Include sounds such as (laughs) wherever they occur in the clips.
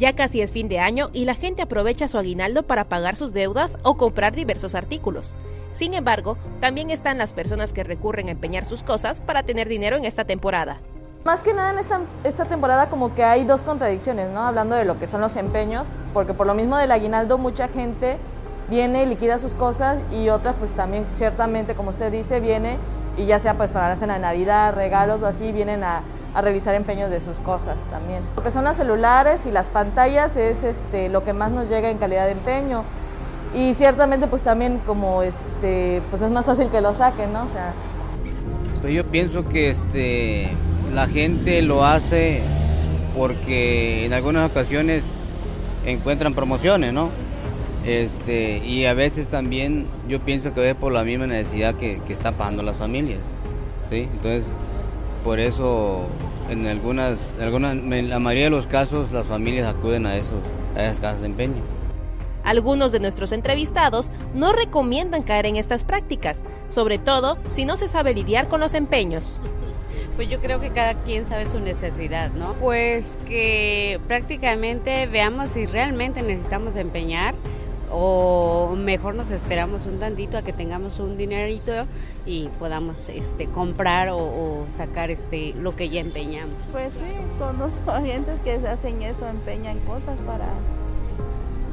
Ya casi es fin de año y la gente aprovecha su aguinaldo para pagar sus deudas o comprar diversos artículos. Sin embargo, también están las personas que recurren a empeñar sus cosas para tener dinero en esta temporada. Más que nada en esta, temporada como que hay dos contradicciones, ¿no? Hablando de lo que son los empeños, porque por lo mismo del aguinaldo mucha gente viene y liquida sus cosas y otras pues también ciertamente, como usted dice, viene y ya sea pues para la Navidad, regalos o así, vienen a, a realizar empeños de sus cosas también. Lo que son los celulares y las pantallas es este, lo que más nos llega en calidad de empeño y ciertamente pues también como este, pues es más fácil que lo saquen, ¿no? O sea, pues yo pienso que este la gente lo hace porque en algunas ocasiones encuentran promociones, ¿no? Este, y a veces también yo pienso que es por la misma necesidad que, que están pagando las familias, ¿sí? Entonces, por eso en algunas, en algunas, en la mayoría de los casos las familias acuden a, eso, a esas casas de empeño. Algunos de nuestros entrevistados no recomiendan caer en estas prácticas, sobre todo si no se sabe lidiar con los empeños. Pues yo creo que cada quien sabe su necesidad, ¿no? Pues que prácticamente veamos si realmente necesitamos empeñar o mejor nos esperamos un tantito a que tengamos un dinerito y podamos este comprar o, o, sacar este lo que ya empeñamos. Pues sí, conozco (laughs) gente que hacen eso, empeñan cosas para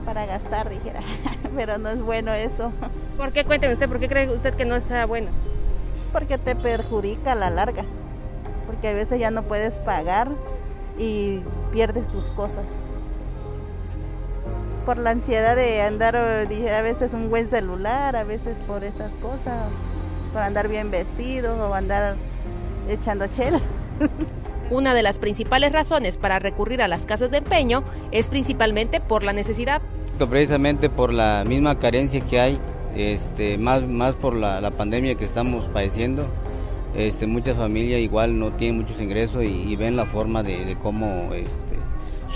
para gastar, dijera, (laughs) pero no es bueno eso. ¿Por qué? Cuénteme usted, ¿por qué cree usted que no sea bueno? Porque te perjudica a la larga, porque a veces ya no puedes pagar y pierdes tus cosas. Por la ansiedad de andar, a veces un buen celular, a veces por esas cosas, por andar bien vestido o andar echando chela. (laughs) Una de las principales razones para recurrir a las casas de empeño es principalmente por la necesidad. Precisamente por la misma carencia que hay, este, más, más por la, la pandemia que estamos padeciendo, este, muchas familias igual no tienen muchos ingresos y, y ven la forma de, de cómo este,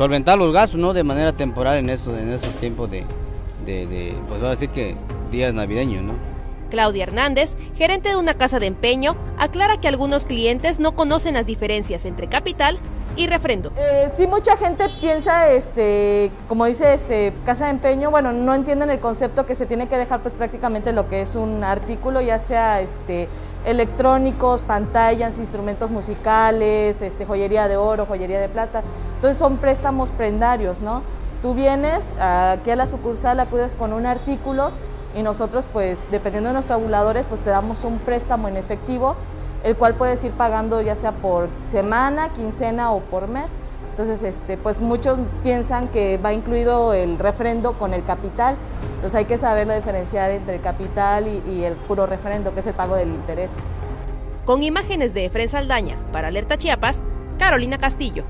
solventar los gastos ¿no? de manera temporal en estos, en esos tiempos de, de, de pues voy a decir que días navideños. ¿no? Claudia Hernández, gerente de una casa de empeño, aclara que algunos clientes no conocen las diferencias entre capital y refrendo. Eh, sí, mucha gente piensa, este, como dice este, casa de empeño, bueno, no entienden el concepto que se tiene que dejar pues prácticamente lo que es un artículo, ya sea este, electrónicos, pantallas, instrumentos musicales, este, joyería de oro, joyería de plata. Entonces son préstamos prendarios, ¿no? Tú vienes aquí a la sucursal, acudes con un artículo y nosotros pues dependiendo de nuestros tabuladores pues te damos un préstamo en efectivo el cual puedes ir pagando ya sea por semana, quincena o por mes. Entonces, este, pues muchos piensan que va incluido el refrendo con el capital. Entonces hay que saber la diferenciar entre el capital y, el puro refrendo, que es el pago del interés. Con imágenes de Efren Saldaña para Alerta Chiapas, Carolina Castillo.